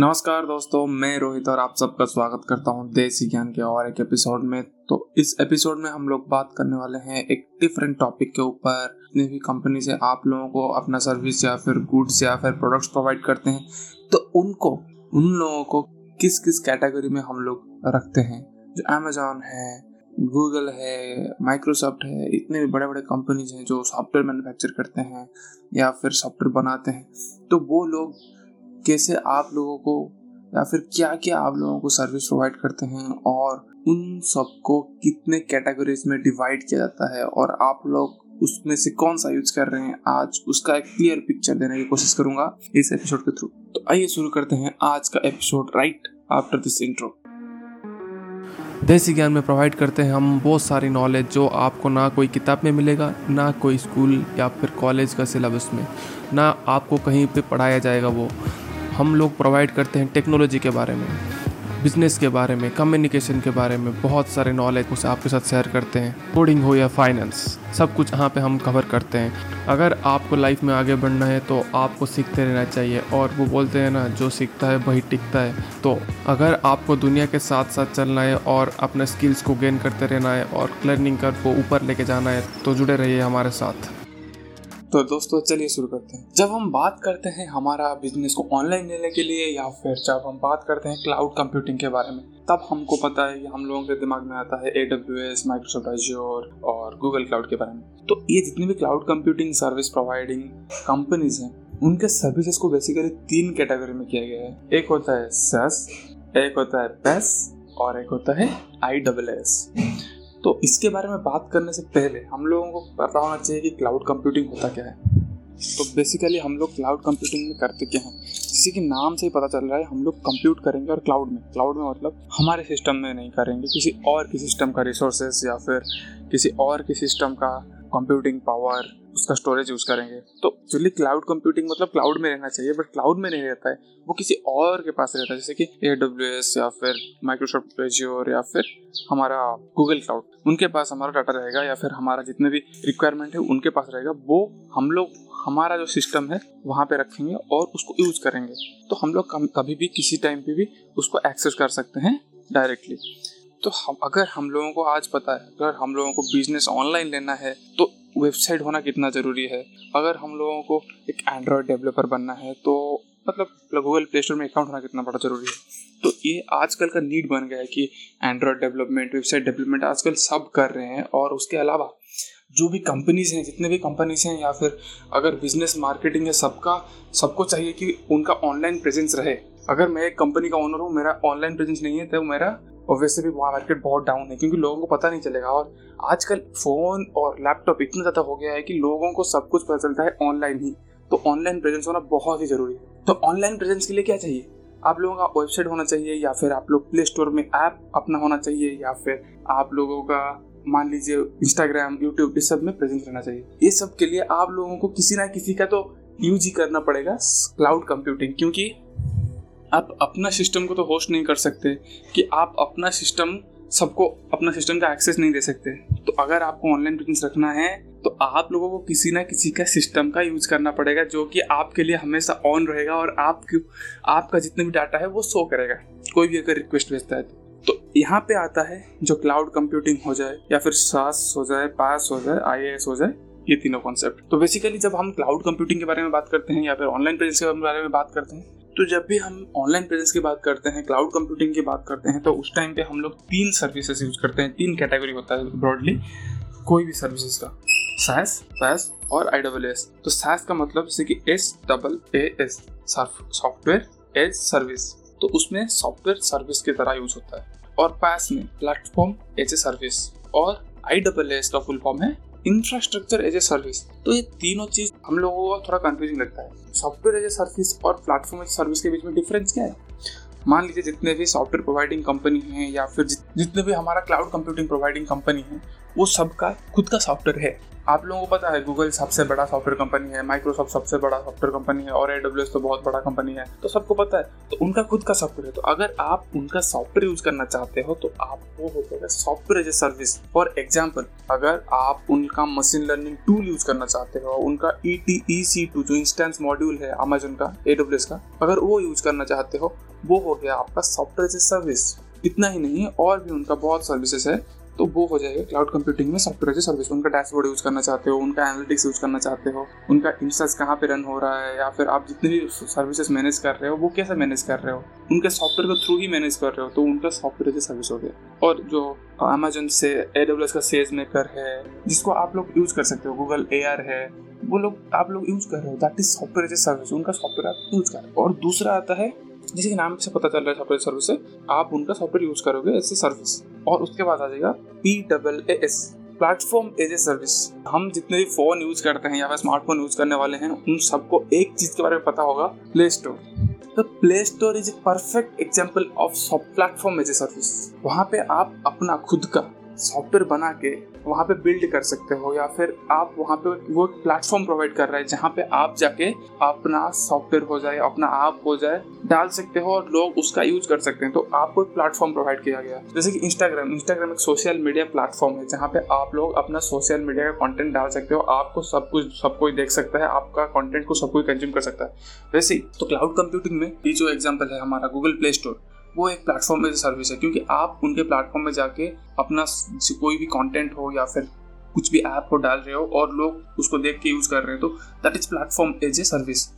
नमस्कार दोस्तों, मैं रोहित और आप सबका स्वागत करता हूँ देसी ज्ञान के और एक एपिसोड में। तो इस एपिसोड में हम लोग बात करने वाले हैं एक डिफरेंट टॉपिक के ऊपर। जितने भी कंपनी से आप लोगों को अपना सर्विस या फिर गुड्स या फिर प्रोडक्ट्स प्रोवाइड करते हैं तो उनको, उन लोगों को किस किस कैटेगरी में हम लोग रखते हैं? जो अमेजोन है गूगल है माइक्रोसॉफ्ट है, इतने भी बड़े बड़े कंपनीज़ हैं जो सॉफ्टवेयर मैन्युफैक्चर करते हैं या फिर सॉफ्टवेयर बनाते हैं। तो वो लोग कैसे आप लोगों को या फिर क्या क्या आप लोगों को सर्विस प्रोवाइड करते हैं और उन सबको कितने कैटेगरीज में डिवाइड किया जाता है और आप लोग उसमें से कौन सा यूज़ कर रहे हैं? आज उसका एक क्लियर पिक्चर देने की कोशिश करूँगा इस एपिसोड के थ्रू तो आइए शुरू करते हैं आज का episode right after this intro Desi Gyan में प्रोवाइड करते हैं हम बहुत सारी नॉलेज जो आपको ना कोई किताब में मिलेगा, ना कोई स्कूल या फिर कॉलेज का सिलेबस में, ना आपको कहीं पे पढ़ाया जाएगा वो। हम लोग प्रोवाइड करते हैं टेक्नोलॉजी के बारे में बिज़नेस के बारे में कम्युनिकेशन के बारे में, बहुत सारे नॉलेज उसे आपके साथ शेयर करते हैं। कोडिंग हो या फाइनेंस सब कुछ यहाँ पे हम कवर करते हैं। अगर आपको लाइफ में आगे बढ़ना है तो आपको सीखते रहना चाहिए और वो बोलते हैं ना, जो सीखता है, वही टिकता है। तो अगर आपको दुनिया के साथ साथ चलना है और अपने स्किल्स को गेन करते रहना है और लर्निंग कर को ऊपर लेके जाना है तो जुड़े रहिए हमारे साथ। तो दोस्तों, चलिए शुरू करते हैं। जब हम बात करते हैं हमारा बिज़नेस को ऑनलाइन लेने के लिए या फिर जब हम बात करते हैं क्लाउड कंप्यूटिंग के बारे में, तब हमको पता है कि हम लोगों के दिमाग में आता है A W S Microsoft Azure और गूगल क्लाउड के बारे में। तो ये जितनी भी cloud computing service providing companies हैं, उनके सर्विसेज़ को बेसिकली तीन कैटेगरी में किया गया है। एक होता है सस एक होता है पेस और एक होता है आई डबल एस तो इसके बारे में बात करने से पहले हम लोगों को पता होना चाहिए कि क्लाउड कंप्यूटिंग होता क्या है। तो बेसिकली हम लोग क्लाउड कंप्यूटिंग में करते क्या हैं? जिससे कि नाम से ही पता चल रहा है, हम लोग कंप्यूट करेंगे और क्लाउड में। क्लाउड में मतलब हमारे सिस्टम में नहीं करेंगे, किसी और के सिस्टम का रिसोर्सेज या फिर किसी और के सिस्टम का कंप्यूटिंग पावर उसका स्टोरेज यूज़ करेंगे। तो एक्चुअली क्लाउड कंप्यूटिंग मतलब क्लाउड में रहना चाहिए बट क्लाउड में नहीं रहता है। वो किसी और के पास रहता है, जैसे कि ए डब्ल्यू एस या फिर माइक्रोसॉफ्ट एजियोर या फिर हमारा गूगल क्लाउड उनके पास हमारा डाटा रहेगा या फिर हमारा जितने भी रिक्वायरमेंट है, उनके पास रहेगा। वो हम लोग, हमारा जो सिस्टम है, वहाँ पे रखेंगे और उसको यूज़ करेंगे। तो हम लोग कभी भी किसी टाइम पे भी उसको एक्सेस कर सकते हैं डायरेक्टली तो हम, अगर हम लोगों को आज पता है, अगर हम लोगों को बिज़नेस ऑनलाइन लेना है तो वेबसाइट होना कितना ज़रूरी है? अगर हम लोगों को एक एंड्रॉयड डेवलपर बनना है तो मतलब गूगल प्ले स्टोर में अकाउंट होना कितना बड़ा ज़रूरी है? तो ये आजकल का नीड बन गया है कि एंड्रॉयड डेवलपमेंट वेबसाइट डेवलपमेंट आजकल सब कर रहे हैं और उसके अलावा जो भी कंपनीज़ हैं, जितने भी कंपनीज़ हैं, या फिर अगर बिज़नेस मार्केटिंग है, सबका, सबको चाहिए कि उनका ऑनलाइन प्रेजेंस रहे। अगर मैं एक कंपनी का ओनर हूँ, मेरा ऑनलाइन प्रेजेंस नहीं है तो मेरा ऑब्वियसली भी वहाँ मार्केट बहुत डाउन है, क्योंकि लोगों को पता नहीं चलेगा। और आजकल फ़ोन और लैपटॉप इतना ज़्यादा हो गया है कि लोगों को सब कुछ पता चलता है ऑनलाइन ही। तो ऑनलाइन प्रेजेंस होना बहुत ही ज़रूरी है। तो ऑनलाइन प्रेजेंस के लिए क्या चाहिए? आप लोगों का वेबसाइट होना चाहिए या फिर आप लोग प्ले स्टोर में ऐप अपना होना चाहिए या फिर आप लोगों का मान लीजिए इंस्टाग्राम यूट्यूब इस सब में प्रेजेंस रहना चाहिए। ये सब के लिए आप लोगों को किसी ना किसी का तो यूज़ ही करना पड़ेगा क्लाउड कंप्यूटिंग क्योंकि आप अपना सिस्टम को तो होस्ट नहीं कर सकते कि आप अपना सिस्टम सबको अपना सिस्टम का एक्सेस नहीं दे सकते। तो अगर आपको ऑनलाइन बिज़नेस रखना है तो आप लोगों को किसी ना किसी का सिस्टम का यूज़ करना पड़ेगा, जो कि आपके लिए हमेशा ऑन रहेगा और आपके, आपका जितना भी डाटा है वो शो करेगा। कोई भी अगर रिक्वेस्ट भेजता है तो। यहाँ पे आता है जो क्लाउड कंप्यूटिंग हो जाए, या फिर सास हो जाए पास हो जाए आई हो जाए, ये तीनों कॉन्सेप्ट तो बेसिकली जब हम क्लाउड कंप्यूटिंग के बारे में बात करते हैं, या फिर ऑनलाइन प्रेजेंस के बारे में बात करते हैं तो जब भी हम ऑनलाइन प्रेजेंस की बात करते हैं क्लाउड कंप्यूटिंग की बात करते हैं तो उस टाइम पे हम लोग तीन सर्विसेज़ यूज़ करते हैं। तीन कैटेगरी होता है ब्रॉडली कोई भी सर्विसेज़ का। सैस पैस और आई डबल एस तो सैस का मतलब जैसे कि S double A S software as service तो उसमें सॉफ्टवेयर सर्विस की तरह यूज़ होता है। और पैस में प्लेटफॉर्म एज ए सर्विस और आई डबल एस का फुल फॉर्म है इंफ्रास्ट्रक्चर एज ए सर्विस तो ये तीनों चीज़ हम लोगों को थोड़ा कंफ्यूजिंग लगता है। सॉफ्टवेयर एज ए सर्विस और प्लेटफॉर्म एज सर्विस के बीच में डिफरेंस क्या है? मान लीजिए जितने भी सॉफ्टवेयर प्रोवाइडिंग कंपनी है या फिर जितने भी हमारा क्लाउड कंप्यूटिंग प्रोवाइडिंग कंपनी है, वो सबका, खुद का सॉफ्टवेयर है। आप लोगों को पता है गूगल सबसे बड़ा सॉफ्टवेयर कंपनी है माइक्रोसॉफ्ट सबसे बड़ा सॉफ्टवेयर कंपनी है, और एडब्ल्यू तो बहुत बड़ा कंपनी है तो सबको पता है। तो उनका खुद का सॉफ्टवेयर है तो अगर आप उनका सॉफ्टवेयर यूज़ करना चाहते हो तो आपको हो जाएगा software as a service for example अगर आप उनका मशीन लर्निंग टूल यूज़ करना चाहते हो, उनका E T E C two जो इंस्टेंस मॉड्यूल है अमेजोन का एडब्ल्यू का, अगर वो यूज़ करना चाहते हो, वो हो गया आपका सॉफ्टवेयर एज ए सर्विस इतना ही नहीं, और भी उनका बहुत सर्विसेज़ है। तो वो हो जाएगा क्लाउड कंप्यूटिंग में सॉफ्टवेयर सर्विस उनका डैशबोर्ड यूज़ करना चाहते हो, उनका एनालिटिक्स यूज़ करना चाहते हो, उनका इंस्टास कहाँ पे रन हो रहा है, या फिर आप जितने भी सर्विसेज़ मैनेज कर रहे हो, वो कैसे मैनेज कर रहे हो? उनके सॉफ्टवेयर के थ्रू ही मैनेज कर रहे हो तो उनका सॉफ्टवेयर एज सर्विस हो गया। और जो अमेजोन से एडब्ल्यू का सेज मेकर है, जिसको आप लोग यूज़ कर सकते हो गूगल ए है, वो लोग, आप लोग यूज़ कर रहे हो। दैट इज़ सॉफ्टवेयर सर्विस उनका सॉफ्टवेयर आप यूज़ कर रहे हो। और दूसरा आता है जिसके नाम से पता चल रहा है सॉफ्टवेयर सर्विस से, आप उनका सॉफ्टवेयर यूज़ करोगे एज ए सर्विस और उसके बाद आ जाएगा P double A S platform as a service हम जितने भी फ़ोन यूज़ करते हैं या फिर स्मार्टफ़ोन यूज़ करने वाले हैं, उन सबको एक चीज़ के बारे में पता होगा प्ले स्टोर तो Play Store is a perfect example of platform as a service वहाँ पे आप अपना खुद का सॉफ्टवेयर बना के वहाँ पे बिल्ड कर सकते हो या फिर आप वहाँ पे वो प्लेटफॉर्म प्रोवाइड कर रहे हैं जहाँ पे आप जाके अपना सॉफ्टवेयर हो जाए, अपना ऐप हो जाए, डाल सकते हो और लोग उसका यूज़ कर सकते हैं। तो आपको एक प्लेटफॉर्म प्रोवाइड किया गया। जैसे कि इंस्टाग्राम इंस्टाग्राम एक सोशल मीडिया प्लेटफॉर्म है जहाँ पे आप लोग अपना सोशल मीडिया का कंटेंट डाल सकते हो। आपको सब कुछ, सब कोई देख सकता है, आपका कंटेंट को सब कोई कंज्यूम कर सकता है। वैसे तो क्लाउड कंप्यूटिंग में ये जो एग्ज़ाम्पल है हमारा गूगल प्ले स्टोर वो एक प्लेटफॉर्म एज सर्विस है, क्योंकि आप उनके प्लेटफॉर्म में जाके अपना कोई भी कंटेंट हो या फिर कुछ भी ऐप हो डाल रहे हो और लोग उसको देख के यूज़ कर रहे हैं तो that is platform as a service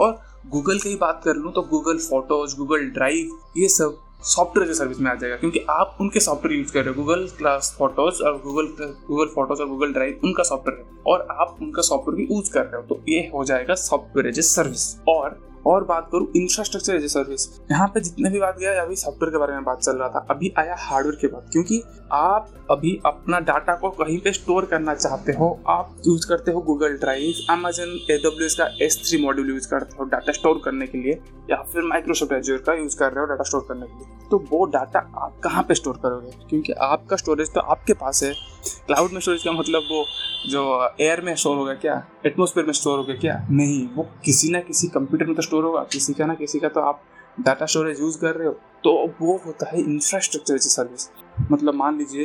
और गूगल की बात कर लूँ तो गूगल फ़ोटोज़ गूगल ड्राइव ये सब सॉफ्टवेयर एज सर्विस में आ जाएगा, क्योंकि आप उनके सॉफ्टवेयर यूज़ कर रहे हो। गूगल क्लास फ़ोटोज़ और गूगल गूगल फ़ोटोज़ और गूगल ड्राइव उनका सॉफ्टवेयर है और आप उनका सॉफ्टवेयर भी यूज़ कर रहे हो तो ये हो जाएगा सॉफ्टवेयर एज ए सर्विस और और बात करूँ इंफ्रास्ट्रक्चर एज ए सर्विस यहाँ पे जितने भी बात गया अभी सॉफ्टवेयर के बारे में बात चल रहा था। अभी आया हार्डवेयर के बाद, क्योंकि आप अभी अपना डाटा को कहीं पे स्टोर करना चाहते हो, आप यूज़ करते हो गूगल ड्राइव अमेजन एडब्ल्यू का एस थ्री मॉड्यूल यूज़ करते हो डाटा स्टोर करने के लिए, या फिर माइक्रोसॉफ्ट एज्योर का यूज़ कर रहे हो डाटा स्टोर करने के लिए। तो वो डाटा आप कहाँ पे स्टोर करोगे? क्योंकि आपका स्टोरेज तो आपके पास है। क्लाउड में स्टोरेज का मतलब वो जो एयर में स्टोर होगा क्या? एटमोसफेयर में स्टोर होगा क्या? नहीं, वो किसी ना किसी कंप्यूटर में तो स्टोर होगा। किसी का ना किसी का तो आप डाटा स्टोरेज यूज़ कर रहे हो। तो वो होता है इंफ्रास्ट्रक्चर एज सर्विस मतलब मान लीजिए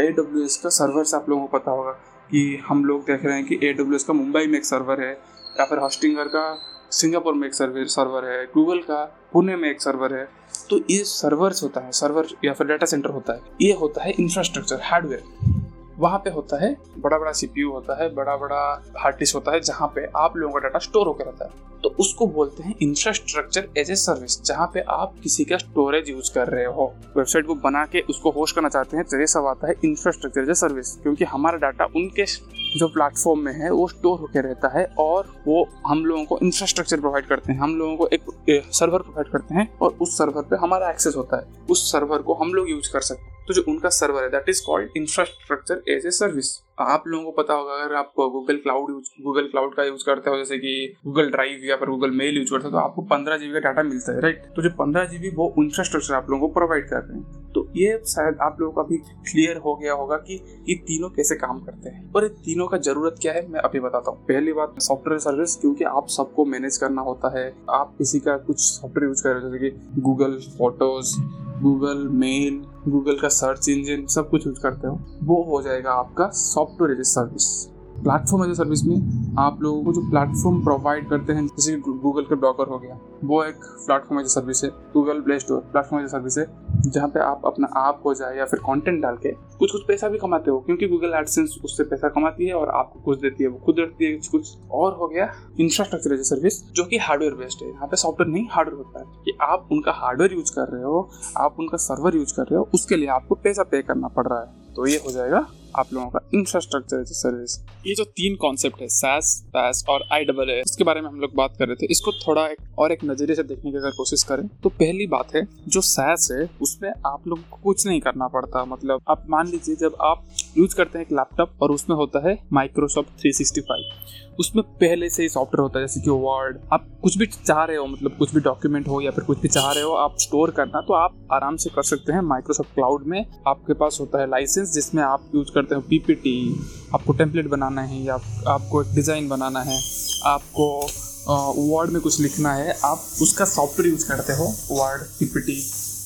ए डब्ल्यू एस का सर्वर से आप लोगों को पता होगा कि हम लोग देख रहे हैं कि ए डब्ल्यू एस का मुंबई में एक सर्वर है, या फिर हॉस्टिंगर का सिंगापुर में एक सर्वर सर्वर है गूगल का, पुणे में एक सर्वर है। तो ये सर्वर्स होता है सर्वर या फिर डाटा सेंटर होता है। ये होता है इंफ्रास्ट्रक्चर हार्डवेयर वहाँ पे होता है बड़ा बड़ा सीपीयू होता है बड़ा बड़ा हार्ड डिस्क होता है, जहाँ पे आप लोगों का डाटा स्टोर होकर रहता है। तो उसको बोलते हैं इंफ्रास्ट्रक्चर एज ए सर्विस जहाँ पे आप किसी का स्टोरेज यूज़ कर रहे हो। वेबसाइट को बना के उसको होस्ट करना चाहते हैं तो ये सब आता है इंफ्रास्ट्रक्चर एज ए सर्विस क्योंकि हमारा डाटा उनके जो प्लेटफॉर्म में है, वो स्टोर होकर रहता है और वो हम लोगों को इंफ्रास्ट्रक्चर प्रोवाइड करते हैं। हम लोगों को एक सर्वर प्रोवाइड करते हैं और उस सर्वर पे हमारा एक्सेस होता है। उस सर्वर को हम लोग यूज़ कर सकते हैं। तो जो उनका सर्वर है that is called infrastructure as a service आप लोगों को पता होगा, अगर आप गूगल क्लाउड गूगल क्लाउड का यूज़ करते हो, जैसे कि गूगल ड्राइव या फिर गूगल मेल यूज़ करते हो तो आपको पंद्रह जीबी का डाटा मिलता है राइट तो जो पंद्रह जीबी वो इंफ्रास्ट्रक्चर आप लोगों को प्रोवाइड कर रहे हैं। तो ये शायद आप लोगों को अभी क्लियर हो गया होगा कि ये तीनों कैसे काम करते हैं। और ये तीनों का ज़रूरत क्या है, मैं अभी बताता हूँ। पहली बात सॉफ्टवेयर सर्विस क्योंकि आप सबको मैनेज करना होता है। आप किसी का कुछ सॉफ्टवेयर यूज़ कर रहे हो, जैसे कि Google photos Google, mail, Google का सर्च इंजन, सब कुछ यूज़ करते हो, वो हो जाएगा आपका software as a service platform as a service में आप लोगों को जो प्लेटफॉर्म प्रोवाइड करते हैं, जैसे गूगल का डॉकर हो गया, वो एक प्लेटफॉर्म एज ए सर्विस है, Google Play Store platform as a service है। जहाँ पे आप अपना आप हो जाए या फिर कंटेंट डाल के कुछ कुछ पैसा भी कमाते हो, क्योंकि गूगल एडसेंस उससे पैसा कमाती है और आपको कुछ देती है, वो खुद रखती है, कुछ और हो गया इंफ्रास्ट्रक्चर एज ए सर्विस जो कि हार्डवेयर बेस्ड है। यहाँ पे सॉफ्टवेयर नहीं हार्डवेयर होता है कि आप उनका हार्डवेयर यूज़ कर रहे हो, आप उनका सर्वर यूज़ कर रहे हो, उसके लिए आपको पैसा पे करना पड़ रहा है। तो ये हो जाएगा आप लोगों का इंफ्रास्ट्रक्चर एज सर्विस ये जो तीन कॉन्सेप्ट है सैस पैस और आई डबल ए इसके बारे में हम लोग बात कर रहे थे। इसको थोड़ा एक और एक नज़रिए से देखने की अगर कोशिश करें तो पहली बात है, जो सैस है, उसमें आप लोगों को कुछ नहीं करना पड़ता। मतलब आप मान लीजिए, जब आप यूज़ करते हैं एक लैपटॉप और उसमें होता है माइक्रोसॉफ्ट 365 उसमें पहले से ही सॉफ्टवेयर होता है, जैसे कि वर्ड आप कुछ भी चाह रहे हो मतलब कुछ भी डॉक्यूमेंट हो या फिर कुछ भी चाह रहे हो, आप स्टोर करना तो आप आराम से कर सकते हैं माइक्रोसॉफ्ट क्लाउड में। आपके पास होता है लाइसेंस जिसमें आप यूज़ करते हो पीपीटी आपको टेम्पलेट बनाना है या आपको एक डिज़ाइन बनाना है। आपको वर्ड में कुछ लिखना है, आप उसका सॉफ्टवेयर यूज़ करते हो वर्ड पीपीटी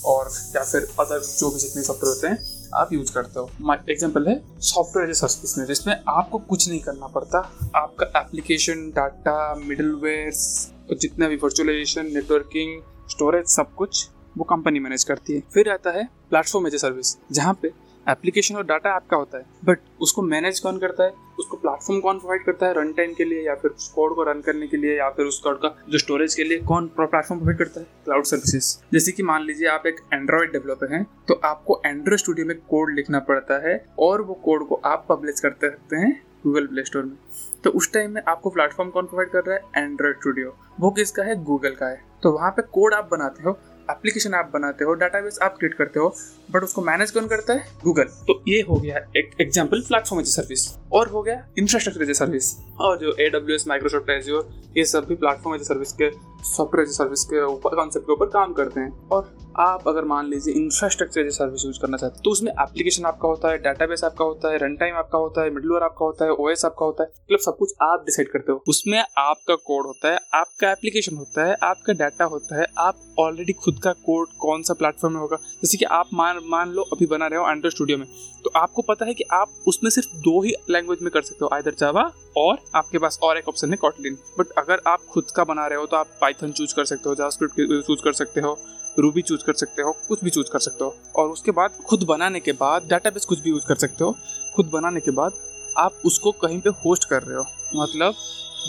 और या फिर अदर जो भी जितने सॉफ्टवेयर होते हैं। आप यूज़ करते हो। एग्ज़ाम्पल है सॉफ्टवेयर एज सर्विस में, जिसमें आपको कुछ नहीं करना पड़ता। आपका एप्लीकेशन डाटा मिडलवेयर जितना भी वर्चुअलाइजेशन नेटवर्किंग स्टोरेज सब कुछ वो कंपनी मैनेज करती है। फिर आता है प्लेटफॉर्म एज ए सर्विस जहाँ पे एप्लीकेशन और डाटा आपका होता है बट उसको मैनेज कौन करता है? उसको प्लेटफॉर्म कौन प्रोवाइड करता है रन टाइम के लिए या फिर उस कोड को रन करने के लिए या फिर उस कोड का जो स्टोरेज के लिए कौन प्लेटफॉर्म प्रोवाइड करता है? क्लाउड सर्विसेज़ जैसे कि मान लीजिए आप एक एंड्रॉइड डेवलपर हैं तो आपको एंड्रॉइड स्टूडियो में कोड लिखना पड़ता है और वो कोड को आप पब्लिश करते रहते हैं गूगल प्ले स्टोर में। तो उस टाइम में आपको प्लेटफॉर्म कौन प्रोवाइड कर रहा है? एंड्रॉइड स्टूडियो वो किसका है? गूगल का है। तो वहाँ पे कोड आप बनाते हो एप्लीकेशन आप बनाते हो डाटाबेस आप क्रिएट करते हो बट उसको मैनेज कौन करता है? गूगल तो ये हो गया एक एग्ज़ाम्पल प्लेटफॉर्म एज सर्विस और हो गया इंफ्रास्ट्रक्चर एज सर्विस और जो A W S Microsoft Azure ये सब भी प्लेटफॉर्म एज सर्विस के सॉफ्टवेयर एज सर्विस के ऊपर कॉन्सेप्ट के ऊपर काम करते हैं. और आप अगर मान लीजिए इंफ्रास्ट्रक्चर एज सर्विस यूज़ करना चाहते हैं तो उसमें एप्लीकेशन आपका होता है डाटाबेस आपका होता है रन टाइम आपका होता है मिडलवेयर आपका होता है ओएस आपका होता है मतलब सब कुछ आप डिसाइड करते हो. उसमें आपका कोड होता है, आपका एप्लीकेशन होता है, आपका डाटा होता है, आप ऑलरेडी खुद का कोड कौन सा प्लेटफॉर्म में होगा। जैसे कि आप मान मान लो अभी बना रहे हो एंड्रॉइड स्टूडियो में तो आपको पता है कि आप उसमें सिर्फ़ दो ही लैंग्वेज में कर सकते हो आइदर जावा और आपके पास और एक ऑप्शन है कॉटलिन बट अगर आप खुद का बना रहे हो तो आप पाइथन चूज़ कर सकते हो जावास्क्रिप्ट चूज़ कर सकते हो रूबी चूज़ कर सकते हो, कुछ भी चूज़ कर सकते हो। और उसके बाद खुद बनाने के बाद डाटाबेस कुछ भी यूज़ कर सकते हो, खुद बनाने के बाद आप उसको कहीं पे होस्ट कर रहे हो। मतलब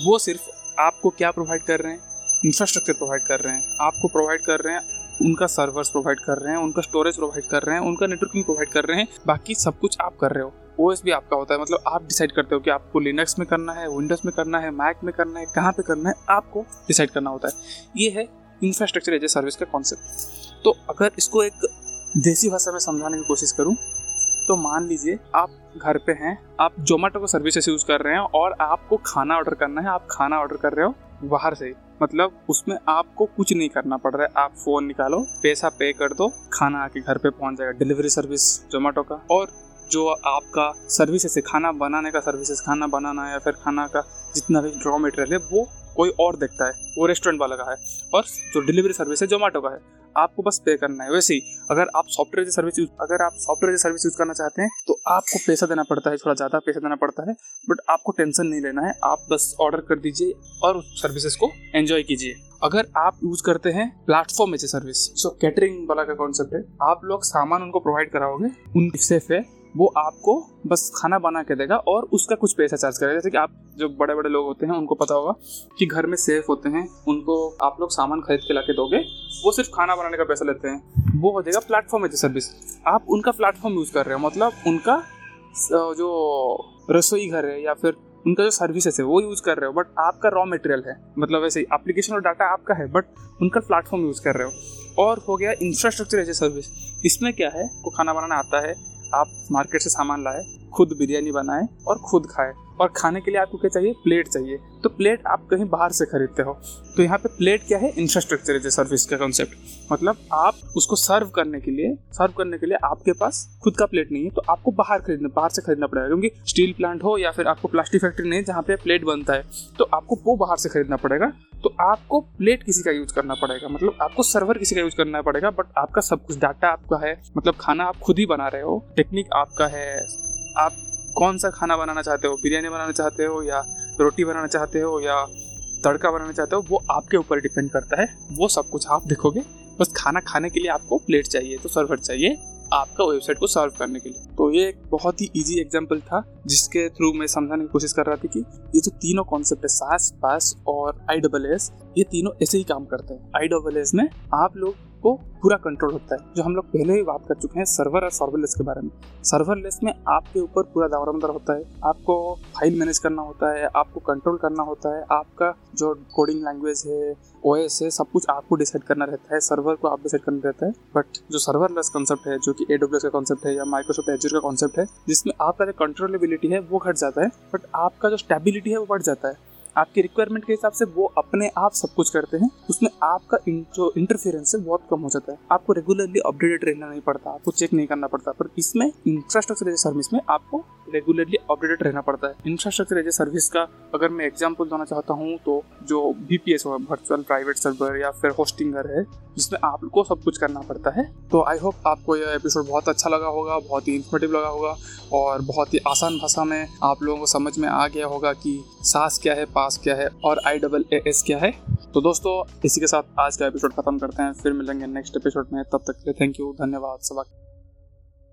वो सिर्फ़ आपको क्या प्रोवाइड कर रहे हैं? इंफ्रास्ट्रक्चर प्रोवाइड कर रहे हैं। आपको प्रोवाइड कर रहे हैं उनका सर्वर्स प्रोवाइड कर रहे हैं, उनका स्टोरेज प्रोवाइड कर रहे हैं, उनका नेटवर्किंग प्रोवाइड कर रहे हैं, बाकी सब कुछ आप कर रहे हो। ओएस भी आपका होता है मतलब आप डिसाइड करते हो कि आपको लिनक्स में करना है विंडोज़ में करना है मैक में करना है, कहाँ पे करना है, आपको डिसाइड करना होता है। ये है इंफ्रास्ट्रक्चर एज ए सर्विस का कॉन्सेप्ट तो अगर इसको एक देसी भाषा में समझाने की कोशिश करूँ तो मान लीजिए आप घर पे हैं, आप जोमेटो का सर्विसेस यूज़ कर रहे हैं और आपको खाना ऑर्डर करना है, आप खाना ऑर्डर कर रहे हो बाहर से मतलब उसमें आपको कुछ नहीं करना पड़ रहा है। आप फ़ोन निकालो, पैसा पे कर दो, खाना आके घर पे पहुँच जाएगा। डिलीवरी सर्विस जोमेटो का। और जो आपका सर्विस है, खाना बनाने का सर्विस खाना बनाना या फिर खाना का जितना भी ड्रॉ मटेरियल है, वो कोई और देखता है। वो रेस्टोरेंट वाला का है। और जो डिलीवरी सर्विस है जोमेटो का है। आपको बस पे करना है। वैसे ही, अगर आप सॉफ्टवेयर सर्विस यूज़ अगर आप सॉफ्टवेयर सर्विस यूज़ करना चाहते हैं तो आपको पैसा देना पड़ता है, थोड़ा ज़्यादा पैसा देना पड़ता है बट आपको टेंशन नहीं लेना है। आप बस ऑर्डर कर दीजिए और उस सर्विसेज़ को एंजॉय कीजिए। अगर आप यूज़ करते हैं platform as a service so catering वाला का कॉन्सेप्ट है। आप लोग सामान उनको प्रोवाइड कराओगे उन सेफ़ है। वो आपको बस खाना बना के देगा और उसका कुछ पैसा चार्ज करेगा। जैसे कि आप जो बड़े बड़े लोग होते हैं, उनको पता होगा कि घर में सेफ़ होते हैं, उनको आप लोग सामान खरीद के ला के दोगे, वो सिर्फ़ खाना बनाने का पैसा लेते हैं। वो हो जाएगा प्लेटफॉर्म एज सर्विस आप उनका प्लेटफॉर्म यूज़ कर रहे हो मतलब उनका जो रसोई घर है या फिर उनका जो सर्विसेज़ है, वो यूज़ कर रहे हो बट आपका रॉ मटेरियल है। मतलब वैसे ही एप्लीकेशन और डाटा आपका है बट उनका प्लेटफॉर्म यूज़ कर रहे हो। और हो गया इंफ्रास्ट्रक्चर एज ए सर्विस इसमें क्या है? को खाना बनाना आता है आप मार्केट से सामान लाए, खुद बिरयानी बनाए और खुद खाए। और खाने के लिए आपको क्या चाहिए? प्लेट चाहिए। तो प्लेट आप कहीं बाहर से खरीदते हो। तो यहाँ पे प्लेट क्या है? इंफ्रास्ट्रक्चर एज सर्विस का कॉन्सेप्ट मतलब आप उसको सर्व करने के लिए सर्व करने के लिए आपके पास खुद का प्लेट नहीं है तो आपको बाहर खरीदना, बाहर से खरीदना पड़ेगा। क्योंकि स्टील प्लांट हो या फिर आपको प्लास्टिक फैक्ट्री नहीं, जहाँ पे प्लेट बनता है तो आपको वो बाहर से खरीदना पड़ेगा। तो आपको प्लेट किसी का यूज़ करना पड़ेगा मतलब आपको सर्वर किसी का यूज़ करना पड़ेगा बट आपका सब कुछ डाटा आपका है मतलब खाना आप खुद ही बना रहे हो टेक्निक आपका है, आप कौन सा खाना बनाना चाहते हो, बिरयानी बनाना चाहते हो या रोटी बनाना चाहते हो या तड़का बनाना चाहते हो, वो आपके ऊपर डिपेंड करता है, वो सब कुछ आप देखोगे, बस खाना खाने के लिए आपको प्लेट चाहिए तो सर्वर चाहिए। आपका वेबसाइट को सर्व करने के लिए। तो ये एक बहुत ही इजी एग्जांपल था, जिसके थ्रू मैं समझाने की कोशिश कर रहा था कि ये जो तीनों कॉन्सेप्ट है सास पास और आई डबल एस ये तीनों ऐसे ही काम करते हैं। आई डबल एस में आप लोग आपको पूरा कंट्रोल होता है, जो हम लोग पहले ही बात कर चुके हैं सर्वर और सर्वरलेस के बारे में। सर्वरलेस में आपके ऊपर पूरा दावरमदार होता है, आपको फ़ाइल मैनेज करना होता है, आपको कंट्रोल करना होता है, आपका जो कोडिंग लैंग्वेज है ओ है, सब कुछ आपको डिसाइड करना रहता है सर्वर को आप डिसाइड करना रहता है। बट जो सर्वरलेस कॉन्सेप्ट है, जो कि ए का कॉन्सेप्ट है या माइक्रोसॉफ्ट एजर का कॉन्सेप्ट है, जिसमें आपका जो कंट्रोलेबिलिटी है, वो घट जाता है बट आपका जो स्टेबिलिटी है, वो बढ़ जाता है। आपकी रिक्वायरमेंट के हिसाब से वो अपने आप सब कुछ करते हैं, उसमें आपका जो इंटरफेरेंस है, बहुत कम हो जाता है। आपको रेगुलरली अपडेटेड रहना नहीं पड़ता, आपको चेक नहीं करना पड़ता, पर इसमें इंफ्रास्ट्रक्चर सर्विस में आपको रेगुलरली अपडेटेड रहना पड़ता है। इंफ्रास्ट्रक्चर एज ए सर्विस का अगर मैं एग्ज़ाम्पल देना चाहता हूँ तो जो V P S virtual private server या फिर होस्टिंगर है, जिसमें आपको सब कुछ करना पड़ता है तो आई होप आपको यह एपिसोड बहुत अच्छा लगा होगा, बहुत ही इंफॉर्मेटिव लगा होगा, और बहुत ही आसान भाषा में आप लोगों को समझ में आ गया होगा कि सास क्या है पास क्या है, और आई डबल ए एस क्या है। तो दोस्तों, इसी के साथ आज का एपिसोड खत्म करते हैं, फिर मिलेंगे नेक्स्ट एपिसोड में, तब तक के लिए थैंक यू धन्यवाद सबक